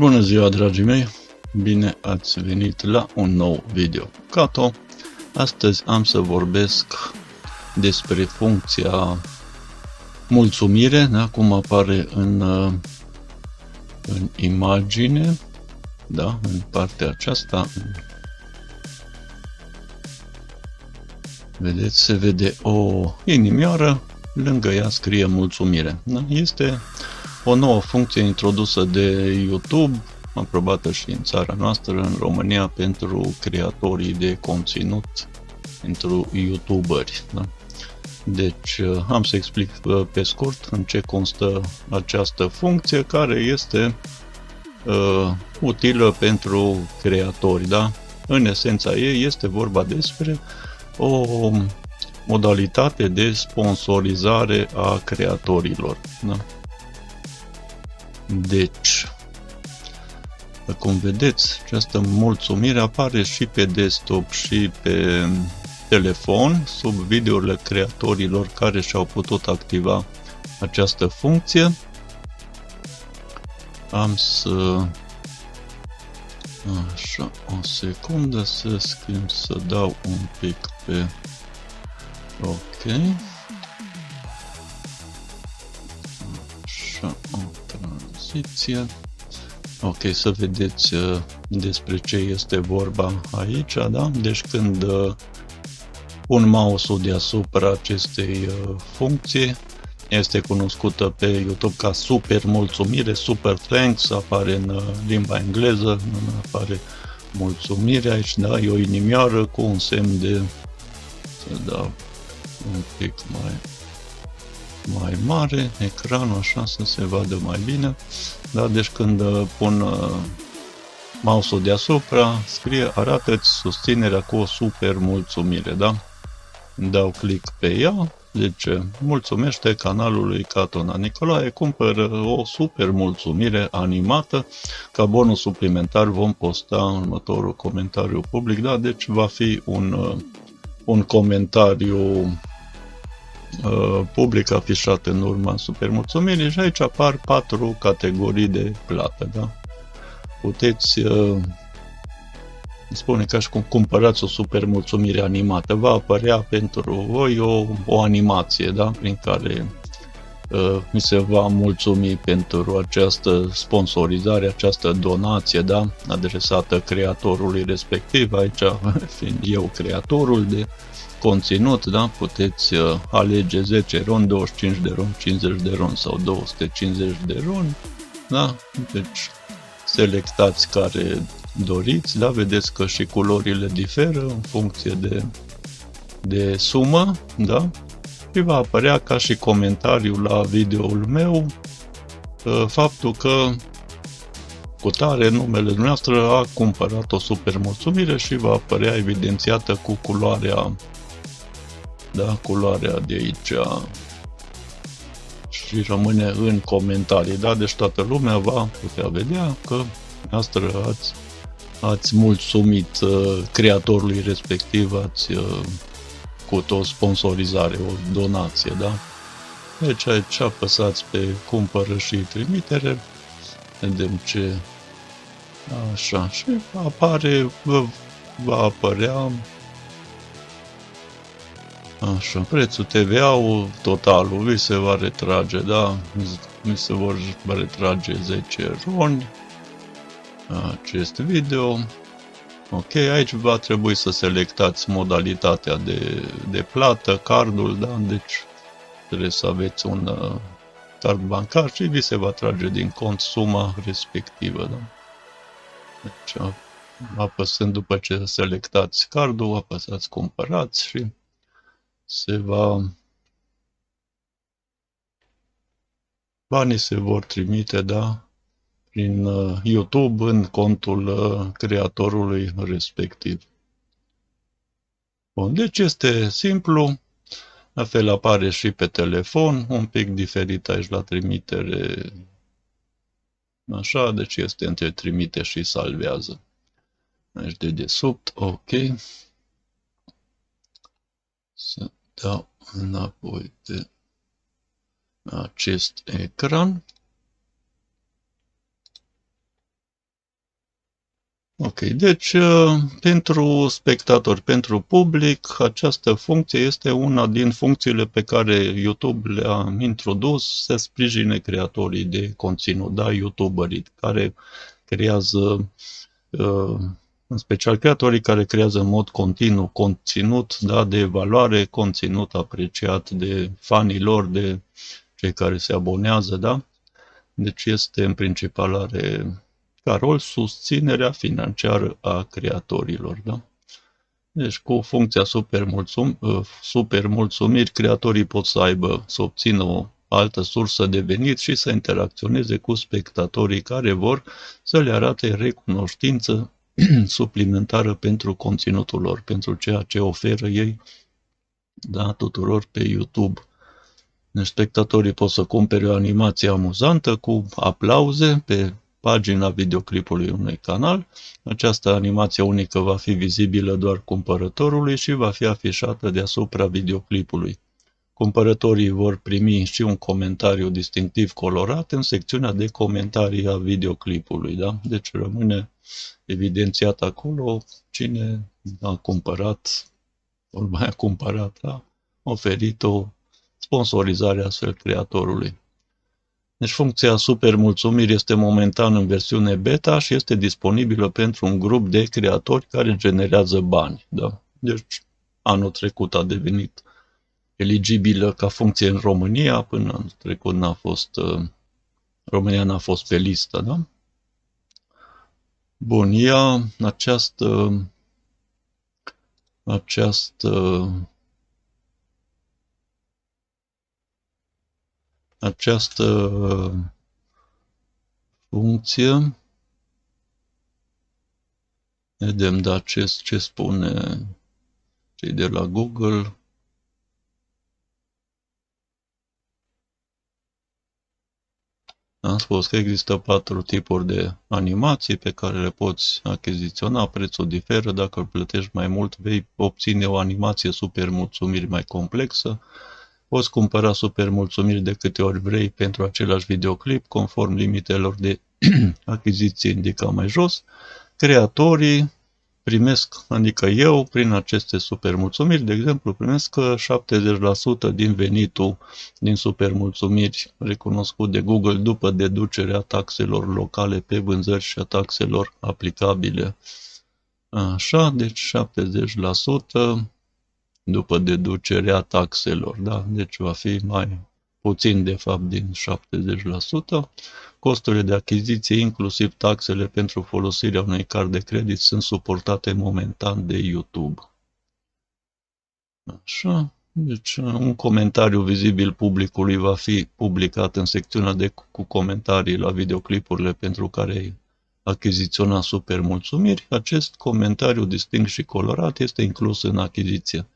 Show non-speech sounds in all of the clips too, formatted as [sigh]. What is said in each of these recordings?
bună ziua, dragii mei! Bine ați venit la un nou video. Cato, astăzi am să vorbesc despre funcția mulțumire, da, cum apare în, în imagine, da, în partea aceasta. Vedeți, se vede o inimioară, lângă ea scrie mulțumire. Da? Este o nouă funcție introdusă de YouTube, aprobată și în țara noastră, în România, pentru creatorii de conținut, pentru youtuberi. Da? Deci uh, am să explic uh, pe scurt în ce constă această funcție care este uh, utilă pentru creatori. Da? În esența ei este vorba despre o modalitate de sponsorizare a creatorilor. Da? Deci, cum vedeți, această mulțumire apare și pe desktop și pe telefon, sub videourile creatorilor care și-au putut activa această funcție. Am să... Așa, o secundă să schimb, să dau un pic pe... Ok. Așa, o tranziție. Ok, să vedeți uh, despre ce este vorba aici, da? Deci când uh, pun mouse-ul deasupra acestei uh, funcții, este cunoscută pe YouTube ca super mulțumire, super thanks, apare în limba engleză, apare mulțumire aici, da? E o inimioară cu un semn de, să dau un pic mai mai mare, ecranul așa să se vadă mai bine. Da? Deci când uh, pun uh, mouse-ul deasupra, scrie arată-ți susținerea cu o super mulțumire. Da? Dau click pe ea, zice mulțumește canalului Catona Nicolae, cumpără o super mulțumire animată, ca bonus suplimentar vom posta următorul comentariu public, da? deci va fi un, uh, un comentariu Uh, public afișat în urma supermulțumirii și aici apar patru categorii de plată. Da? Puteți uh, spune ca și cum cumpărați o supermulțumire animată. Va apărea pentru voi o, o animație da? prin care uh, mi se va mulțumi pentru această sponsorizare, această donație da? adresată creatorului respectiv, aici [laughs] fiind eu creatorul de conținut, da? puteți uh, alege 10 ron, 25 de ron, 50 de ron sau 250 de ron. Da? Deci selectați care doriți, da? vedeți că și culorile diferă în funcție de, de sumă, da? și va apărea ca și comentariu la videoul meu uh, faptul că cu tare numele dumneavoastră a cumpărat o super mulțumire și va apărea evidențiată cu culoarea da, culoarea de aici și rămâne în comentarii, da, deci toată lumea va putea vedea că noastră ați, ați mulțumit uh, creatorului respectiv, ați uh, cu o sponsorizare, o donație, da? Deci aici apăsați pe cumpără și trimitere, vedem ce așa și apare, va apărea Așa, prețul TVA-ul, totalul, vi se va retrage, da? Mi se vor retrage 10 roni acest video. Ok, aici va trebui să selectați modalitatea de, de plată, cardul, da? Deci trebuie să aveți un uh, card bancar și vi se va trage din cont suma respectivă, da? Deci, apăsând după ce selectați cardul, apăsați cumpărați și se va banii se vor trimite, da, prin uh, YouTube în contul uh, creatorului respectiv. Bun, deci este simplu, la fel apare și pe telefon, un pic diferit aici la trimitere, așa, deci este între trimite și salvează. Deci de desubt, ok. Să dau înapoi de acest ecran. Ok, deci pentru spectator, pentru public, această funcție este una din funcțiile pe care YouTube le-a introdus să sprijine creatorii de conținut, da, youtuberii care creează, în special creatorii care creează în mod continuu conținut da, de valoare, conținut apreciat de fanii lor, de cei care se abonează, da? Deci este în principal are ca rol susținerea financiară a creatorilor. Da? Deci cu funcția super, mulțum, uh, super mulțumiri, creatorii pot să aibă, să obțină o altă sursă de venit și să interacționeze cu spectatorii care vor să le arate recunoștință [clears throat] suplimentară pentru conținutul lor, pentru ceea ce oferă ei da, tuturor pe YouTube. Deci spectatorii pot să cumpere o animație amuzantă cu aplauze pe pagina videoclipului unui canal. Această animație unică va fi vizibilă doar cumpărătorului și va fi afișată deasupra videoclipului. Cumpărătorii vor primi și un comentariu distinctiv colorat în secțiunea de comentarii a videoclipului. Da? Deci rămâne evidențiat acolo cine a cumpărat, ori mai a cumpărat, a oferit o sponsorizare astfel creatorului. Deci funcția super mulțumiri este momentan în versiune beta și este disponibilă pentru un grup de creatori care generează bani. Da? Deci anul trecut a devenit eligibilă ca funcție în România, până anul trecut n-a fost, uh, România n-a fost pe listă. Da? Bun, ea, această, această această funcție. Vedem da ce, ce spune cei de la Google. Am spus că există patru tipuri de animații pe care le poți achiziționa. Prețul diferă. Dacă îl plătești mai mult, vei obține o animație super mulțumiri mai complexă. Poți cumpăra super mulțumiri de câte ori vrei pentru același videoclip, conform limitelor de [clears throat] achiziție indicat mai jos. Creatorii primesc, adică eu, prin aceste super mulțumiri, de exemplu, primesc 70% din venitul din super mulțumiri recunoscut de Google după deducerea taxelor locale pe vânzări și a taxelor aplicabile. Așa, deci 70% după deducerea taxelor, da? Deci va fi mai puțin de fapt din 70%. Costurile de achiziție, inclusiv taxele pentru folosirea unui card de credit, sunt suportate momentan de YouTube. Așa. Deci un comentariu vizibil publicului va fi publicat în secțiunea de cu comentarii la videoclipurile pentru care ai achiziționa super mulțumiri. Acest comentariu distinct și colorat este inclus în achiziție.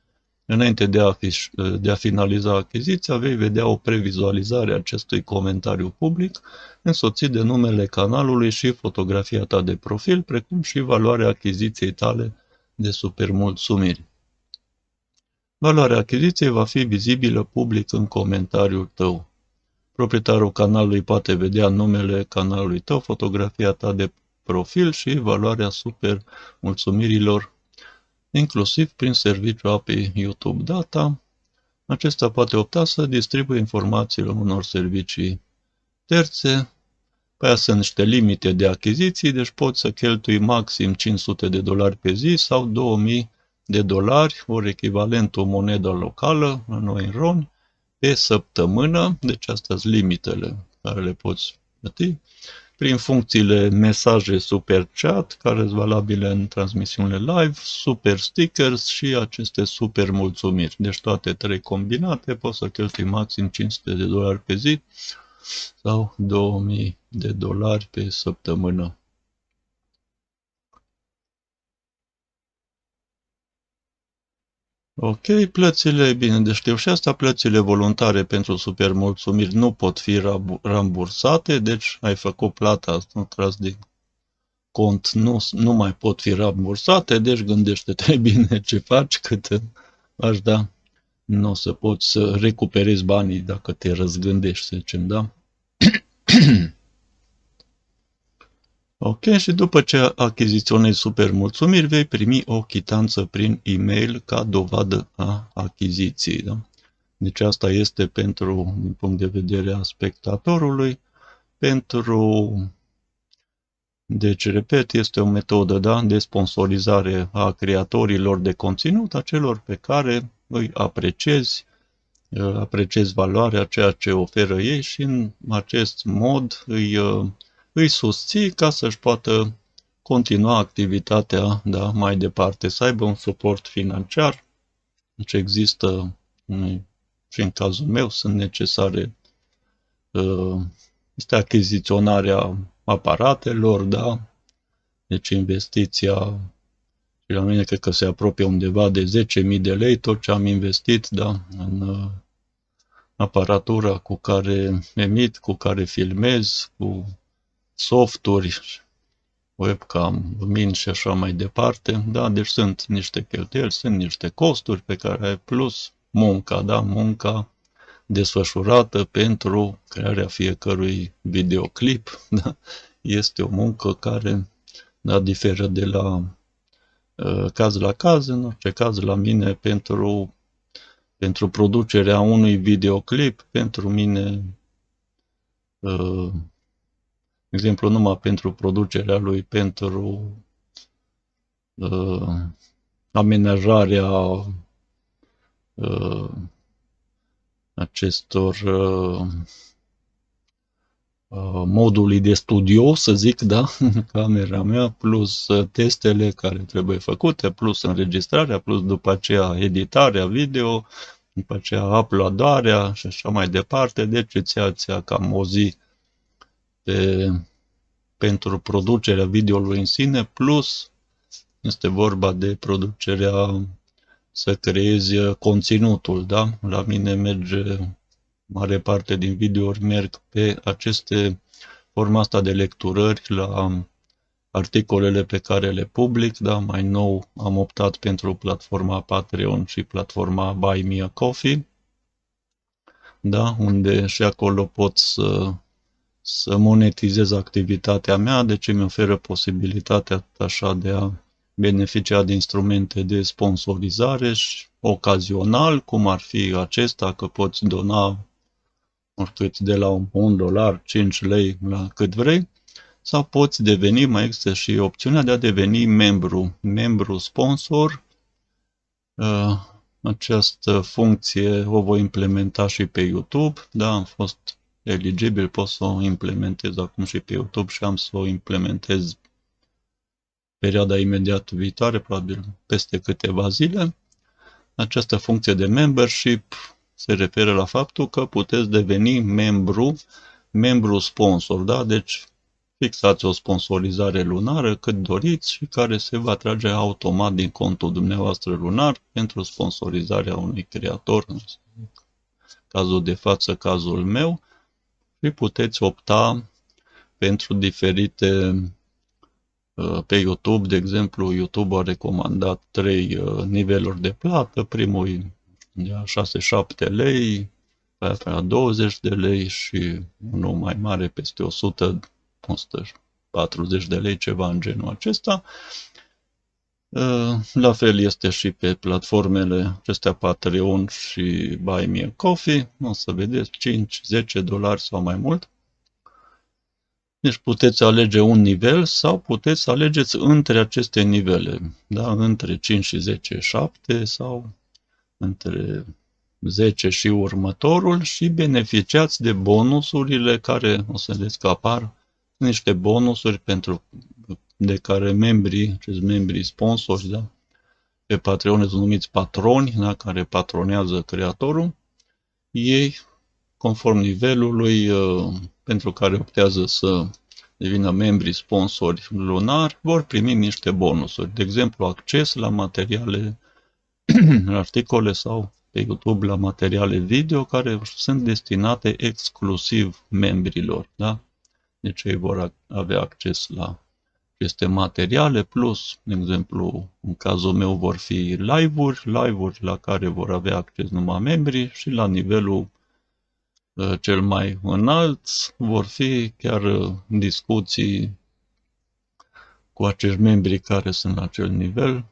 Înainte de a, fi, de a finaliza achiziția, vei vedea o previzualizare a acestui comentariu public, însoțit de numele canalului și fotografia ta de profil, precum și valoarea achiziției tale de supermulțumiri. Valoarea achiziției va fi vizibilă public în comentariul tău. Proprietarul canalului poate vedea numele canalului tău, fotografia ta de profil și valoarea super mulțumirilor inclusiv prin serviciul API YouTube Data. Acesta poate opta să distribuie informațiile unor servicii terțe. Pe aia sunt niște limite de achiziții, deci poți să cheltui maxim 500 de dolari pe zi sau 2000 de dolari, ori echivalent o monedă locală, la noi în RON, pe săptămână, deci astea sunt limitele care le poți plăti prin funcțiile mesaje super chat, care sunt valabile în transmisiunile live, super stickers și aceste super mulțumiri. Deci toate trei combinate poți să cheltui maxim 500 de dolari pe zi sau 2000 de dolari pe săptămână. Ok, plățile, bine de știu și asta, plățile voluntare pentru supermulțumiri nu pot fi rambursate, deci ai făcut plata, nu tras de cont, nu, nu mai pot fi rambursate, deci gândește-te [laughs] bine ce faci, cât aș da, nu o să poți să recuperezi banii dacă te răzgândești, să zicem, da? [clears throat] Ok, și după ce achiziționezi super mulțumiri, vei primi o chitanță prin e-mail ca dovadă a achiziției. Da? Deci asta este pentru, din punct de vedere a spectatorului, pentru deci, repet, este o metodă da, de sponsorizare a creatorilor de conținut, a celor pe care îi apreciezi, apreciezi valoarea ceea ce oferă ei și în acest mod îi, îi susții ca să-și poată continua activitatea da, mai departe, să aibă un suport financiar. Deci există, și în cazul meu, sunt necesare, este achiziționarea aparatelor, da? Deci investiția, și la mine cred că se apropie undeva de 10.000 de lei tot ce am investit, da? În uh, aparatura cu care emit, cu care filmez, cu softuri, webcam, lumini și așa mai departe. Da, deci sunt niște cheltuieli, sunt niște costuri pe care plus munca, da, munca desfășurată pentru crearea fiecărui videoclip. [laughs] Da? Este o muncă care da, diferă de la uh, caz la caz, în orice caz la mine pentru, pentru producerea unui videoclip, pentru mine, uh, exemplu, numai pentru producerea lui, pentru uh, amenajarea uh, acestor uh, uh, modului de studio, să zic, da, [laughs] camera mea, plus uh, testele care trebuie făcute, plus înregistrarea, plus după aceea editarea video, după aceea uploadarea și așa mai departe. Deci îți ia cam o zi pe, pentru producerea videoului în sine, plus este vorba de producerea să creezi uh, conținutul, da? La mine merge mare parte din videouri merg pe aceste forma asta de lecturări la articolele pe care le public, da? Mai nou am optat pentru platforma Patreon și platforma Buy Me a Coffee, da? Unde și acolo pot să să monetizez activitatea mea, deci îmi oferă posibilitatea așa de a beneficia de instrumente de sponsorizare și ocazional, cum ar fi acesta, că poți dona oricât de la un dolar, 5 lei la cât vrei, sau poți deveni, mai există și opțiunea de a deveni membru, membru sponsor. Uh, această funcție o voi implementa și pe YouTube, da, am fost eligibil, pot să o implementez acum și pe YouTube și am să o implementez perioada imediat viitoare, probabil peste câteva zile. Această funcție de membership se referă la faptul că puteți deveni membru, membru sponsor, da? Deci fixați o sponsorizare lunară cât doriți și care se va trage automat din contul dumneavoastră lunar pentru sponsorizarea unui creator, în cazul de față, cazul meu, și puteți opta pentru diferite Uh, pe YouTube, de exemplu, YouTube a recomandat trei uh, niveluri de plată. Primul de 6-7 lei, pe aia 20 de lei și unul mai mare peste 100, 140 de lei, ceva în genul acesta. Uh, la fel este și pe platformele acestea Patreon și Buy Me a Coffee. O să vedeți 5-10 dolari sau mai mult. Deci puteți alege un nivel sau puteți să alegeți între aceste nivele, da? între 5 și 10, 7 sau între 10 și următorul și beneficiați de bonusurile care o să vedeți că apar niște bonusuri pentru de care membrii, acești membrii sponsori, da? pe Patreon sunt numiți patroni, da? care patronează creatorul, ei, conform nivelului, uh, pentru care optează să devină membri sponsori lunar, vor primi niște bonusuri. De exemplu, acces la materiale, [clears throat] articole sau pe YouTube la materiale video care sunt destinate exclusiv membrilor. Da? Deci ei vor avea acces la aceste materiale, plus, de exemplu, în cazul meu vor fi live-uri, live-uri la care vor avea acces numai membrii și la nivelul Uh, cel mai înalt vor fi chiar uh, discuții cu acești membri care sunt la acel nivel,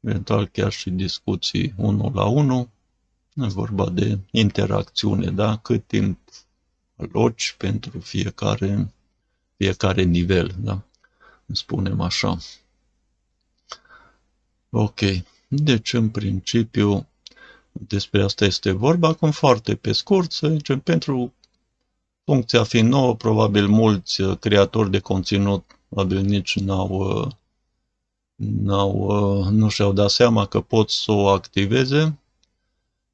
eventual chiar și discuții unul la unul, e vorba de interacțiune, da? Cât timp aloci pentru fiecare, fiecare nivel, da? Spunem așa. Ok. Deci, în principiu, despre asta este vorba. Acum, foarte pe scurt, să zicem, pentru funcția fiind nouă, probabil mulți uh, creatori de conținut probabil nici n-au, uh, n-au, uh, nu și-au dat seama că pot să o activeze.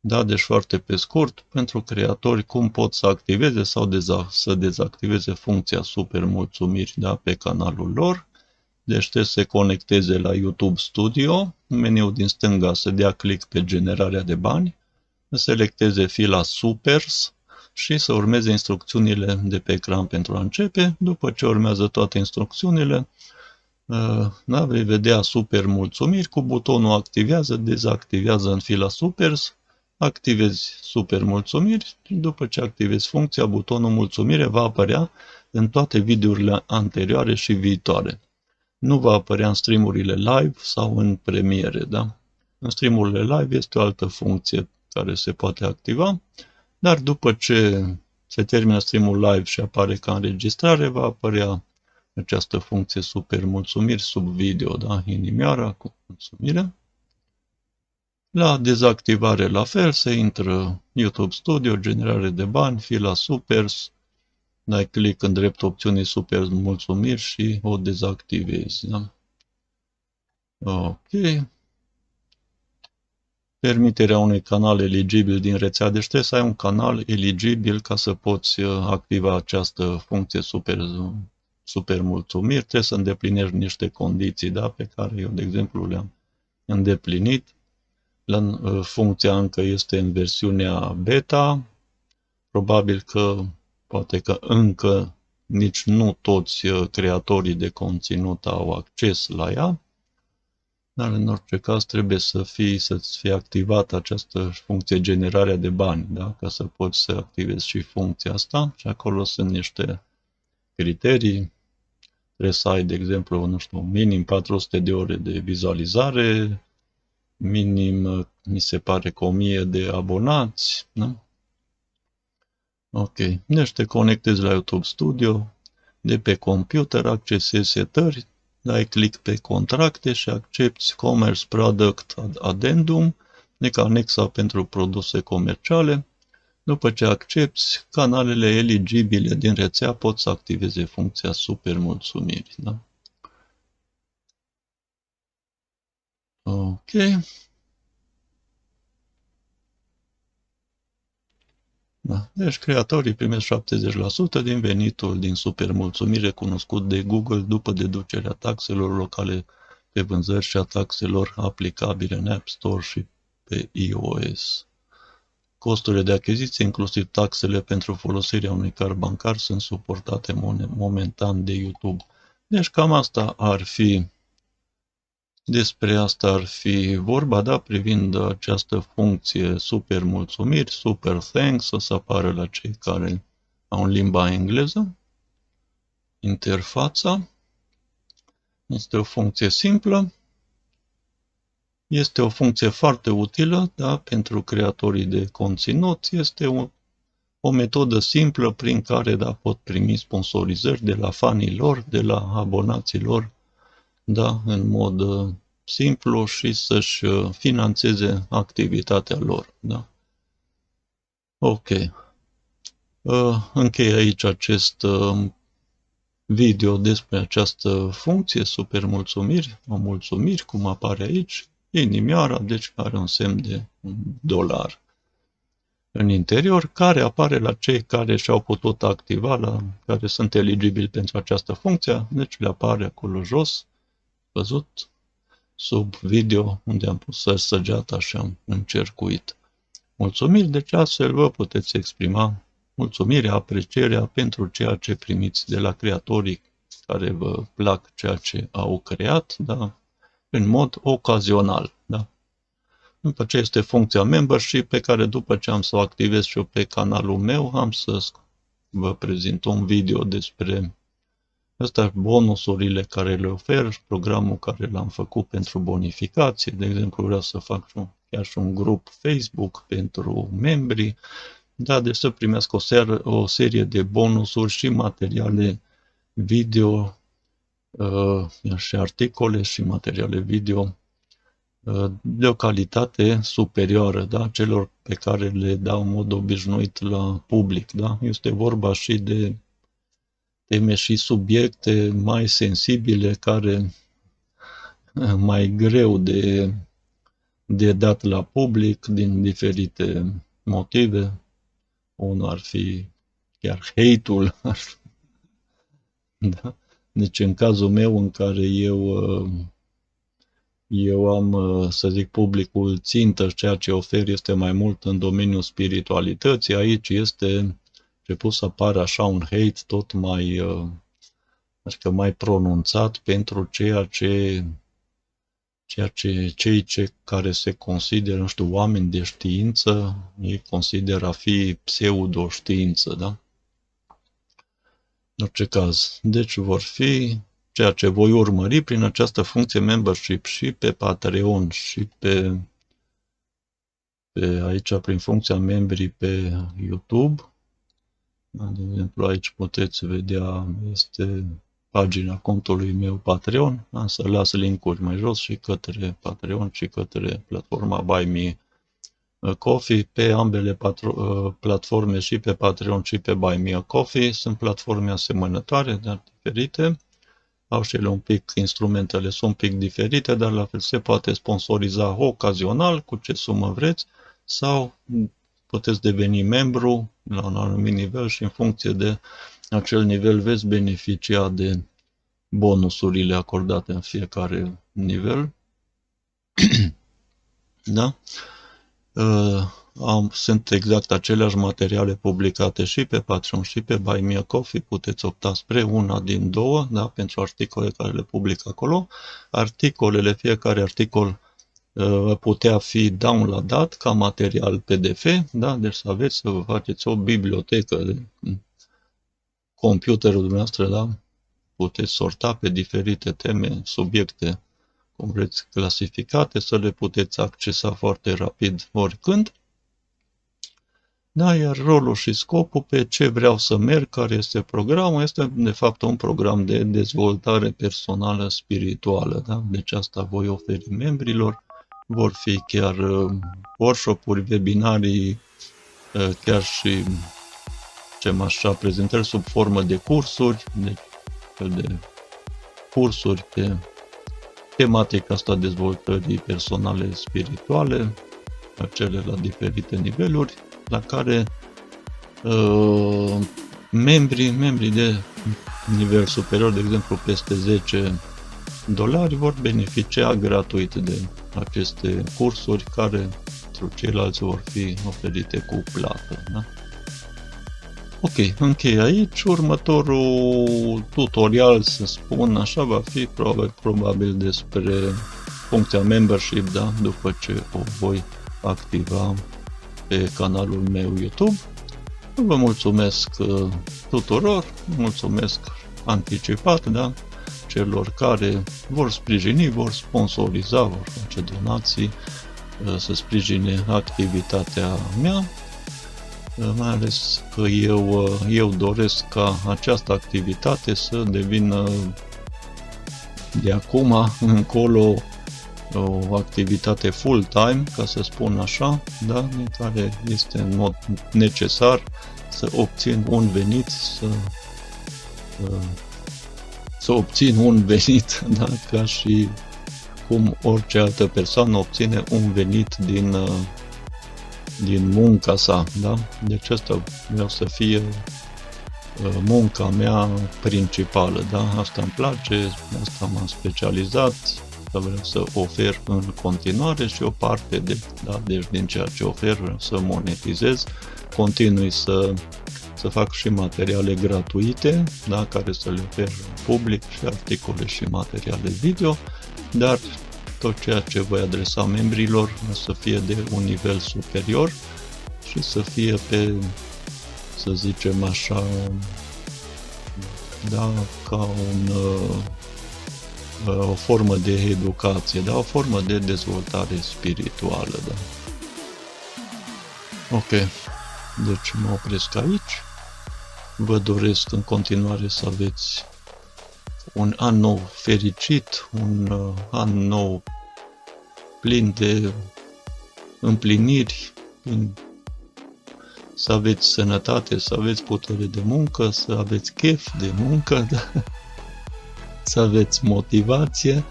Da, deci foarte pe scurt, pentru creatori, cum pot să activeze sau deza- să dezactiveze funcția super mulțumiri da, pe canalul lor. Deci trebuie să se conecteze la YouTube Studio, în meniul din stânga să dea click pe generarea de bani, să selecteze fila Supers și să urmeze instrucțiunile de pe ecran pentru a începe. După ce urmează toate instrucțiunile, uh, da, vei vedea super mulțumiri. Cu butonul activează, dezactivează în fila Supers, activezi super mulțumiri. Și după ce activezi funcția, butonul mulțumire va apărea în toate videourile anterioare și viitoare nu va apărea în streamurile live sau în premiere, da? În streamurile live este o altă funcție care se poate activa, dar după ce se termină streamul live și apare ca înregistrare, va apărea această funcție super mulțumiri sub video, da? Inimioara cu mulțumire. La dezactivare la fel, se intră YouTube Studio, generare de bani, fila Supers, dai click în dreptul opțiunii super mulțumiri și o dezactivezi. Da? Ok. Permiterea unui canal eligibil din rețea. Deci trebuie să ai un canal eligibil ca să poți uh, activa această funcție super, super mulțumiri. Trebuie să îndeplinești niște condiții da, pe care eu, de exemplu, le-am îndeplinit. La, uh, funcția încă este în versiunea beta. Probabil că Poate că încă nici nu toți uh, creatorii de conținut au acces la ea, dar în orice caz trebuie să fie, să-ți fie activată această funcție generarea de bani, da? ca să poți să activezi și funcția asta și acolo sunt niște criterii. Trebuie să ai, de exemplu, nu știu, minim 400 de ore de vizualizare, minim, uh, mi se pare că 1000 de abonați, da? Ok, deci te conectezi la YouTube Studio, de pe computer accesezi setări, dai click pe contracte și accepti Commerce Product Addendum, deci anexa pentru produse comerciale. După ce accepti, canalele eligibile din rețea pot să activeze funcția super mulțumiri. Da? Ok. Da. Deci creatorii primesc 70% din venitul din supermulțumire cunoscut de Google după deducerea taxelor locale pe vânzări și a taxelor aplicabile în App Store și pe iOS. Costurile de achiziție, inclusiv taxele pentru folosirea unui card bancar, sunt suportate momentan de YouTube. Deci cam asta ar fi despre asta ar fi vorba, da, privind această funcție super mulțumiri, super thanks, o să apară la cei care au în limba engleză. Interfața este o funcție simplă, este o funcție foarte utilă da, pentru creatorii de conținut, este o, o metodă simplă prin care da, pot primi sponsorizări de la fanii lor, de la abonații lor, da, în mod uh, simplu și să-și uh, financeze activitatea lor. Da? Ok. Uh, închei aici acest video despre această funcție, super mulțumiri, o mulțumiri, cum apare aici, inimioara, deci are un semn de dolar în interior, care apare la cei care și-au putut activa, la care sunt eligibili pentru această funcție, deci le apare acolo jos, văzut, sub video unde am pus săgeata și am încercuit. Mulțumiri, deci astfel vă puteți exprima mulțumirea, aprecierea pentru ceea ce primiți de la creatorii care vă plac ceea ce au creat, da? în mod ocazional. Da? După ce este funcția membership pe care după ce am să o activez și eu pe canalul meu, am să vă prezint un video despre Astea bonusurile care le ofer, programul care l-am făcut pentru bonificație, de exemplu vreau să fac chiar și un grup Facebook pentru membri, da, deci să primească o, seară, o serie de bonusuri și materiale video uh, și articole și materiale video uh, de o calitate superioară da, celor pe care le dau în mod obișnuit la public. Da? Este vorba și de teme și subiecte mai sensibile care uh, mai greu de, de dat la public din diferite motive. Unul ar fi chiar hate-ul. [laughs] da? Deci în cazul meu în care eu, uh, eu am, uh, să zic, publicul țintă, ceea ce ofer este mai mult în domeniul spiritualității, aici este început să apară așa un hate tot mai, uh, adică mai pronunțat pentru ceea ce ceea ce cei ce care se consideră, nu știu, oameni de știință, ei consideră a fi pseudoștiință, da? În orice caz, deci vor fi ceea ce voi urmări prin această funcție membership și pe Patreon și pe, pe aici prin funcția membrii pe YouTube. De exemplu, aici puteți vedea, este pagina contului meu Patreon. Am să las linkuri mai jos și către Patreon și către platforma Buy Me Coffee pe ambele patro- uh, platforme și pe Patreon și pe Buy Me a Coffee. Sunt platforme asemănătoare, dar diferite. Au și ele un pic, instrumentele sunt un pic diferite, dar la fel se poate sponsoriza ocazional cu ce sumă vreți sau puteți deveni membru la un anumit nivel și în funcție de acel nivel veți beneficia de bonusurile acordate în fiecare nivel. [clears throat] da? Uh, am, sunt exact aceleași materiale publicate și pe Patreon și pe Buy Me a Coffee. Puteți opta spre una din două, da, pentru articole care le public acolo. Articolele, fiecare articol uh, putea fi downloadat ca material PDF, da, deci să aveți să vă faceți o bibliotecă de computerul dumneavoastră, da, puteți sorta pe diferite teme, subiecte cum vreți, clasificate, să le puteți accesa foarte rapid oricând. Da, iar rolul și scopul pe ce vreau să merg, care este programul, este de fapt un program de dezvoltare personală spirituală. Da? Deci asta voi oferi membrilor. Vor fi chiar uh, workshop-uri, webinarii, uh, chiar și ce așa, prezentări sub formă de cursuri, de, de cursuri pe tematica asta dezvoltării personale spirituale, acele la diferite niveluri, la care uh, membrii, membrii de nivel superior, de exemplu peste 10 dolari, vor beneficia gratuit de aceste cursuri care pentru ceilalți vor fi oferite cu plată. Da? Ok, închei aici. Următorul tutorial, să spun așa, va fi probabil, probabil despre funcția membership, da? După ce o voi activa pe canalul meu YouTube. Vă mulțumesc uh, tuturor, mulțumesc anticipat, da? Celor care vor sprijini, vor sponsoriza, vor face donații, uh, să sprijine activitatea mea mai ales că eu, eu doresc ca această activitate să devină de acum încolo o activitate full-time, ca să spun așa, da? în care este în mod necesar să obțin un venit, să, să obțin un venit, [laughs] da? ca și cum orice altă persoană obține un venit din din munca sa, da? Deci asta vreau să fie uh, munca mea principală, da? Asta îmi place, asta m-am specializat, asta vreau să ofer în continuare și o parte de, da, deci din ceea ce ofer vreau să monetizez, continui să, să fac și materiale gratuite, da, care să le ofer public și articole și materiale video, dar tot ceea ce voi adresa membrilor să fie de un nivel superior și să fie pe, să zicem așa, da, ca un, o formă de educație, da, o formă de dezvoltare spirituală, da. Ok, deci mă opresc aici. Vă doresc în continuare să aveți un an nou fericit, un uh, an nou plin de împliniri, să aveți sănătate, să aveți putere de muncă, să aveți chef de muncă, [laughs] da? să aveți motivație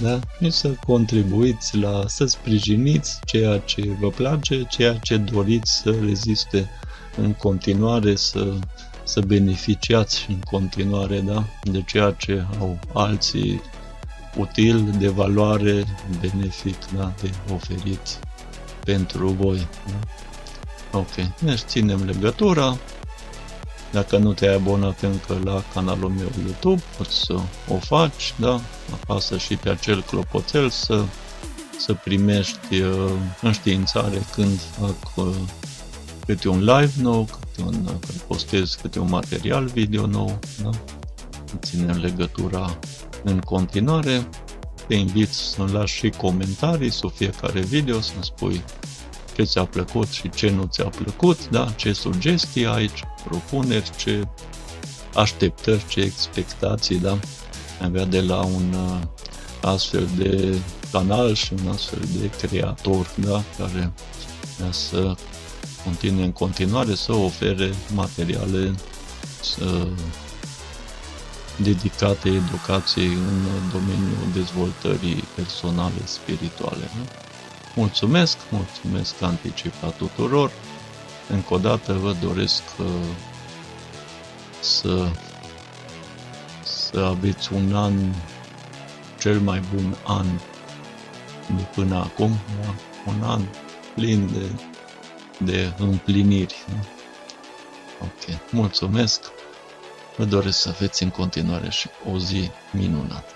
da? și să contribuiți la, să sprijiniți ceea ce vă place, ceea ce doriți să reziste în continuare, să să beneficiați și în continuare da? de ceea ce au alții util, de valoare, benefic, da? de oferit pentru voi. Da? Ok, deci ținem legătura. Dacă nu te-ai abonat încă la canalul meu YouTube, poți să o faci, da? Apasă și pe acel clopoțel să, să primești uh, înștiințare când fac uh, câte un live nou, câte un, când postez câte un material video nou, da? ținem legătura în continuare. Te invit să-mi lași și comentarii sub fiecare video, să-mi spui ce ți-a plăcut și ce nu ți-a plăcut, da? ce sugestii ai, ce propuneri, ce așteptări, ce expectații, da? avea de la un uh, astfel de canal și un astfel de creator, da? care să continue în continuare să ofere materiale să dedicate educației în domeniul dezvoltării personale spirituale. Nu? Mulțumesc, mulțumesc anticipat tuturor. Încă o dată vă doresc uh, să, să aveți un an, cel mai bun an de până acum, da? un an plin de de împliniri. Ok, mulțumesc. Vă doresc să aveți în continuare și o zi minunată.